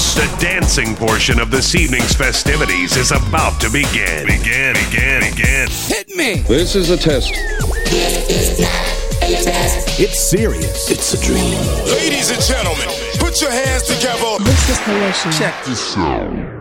The dancing portion of this evening's festivities is about to begin. Begin, begin, begin. Hit me! This is a test. It's serious. It's a dream. Ladies and gentlemen, put your hands together. This is Check this out.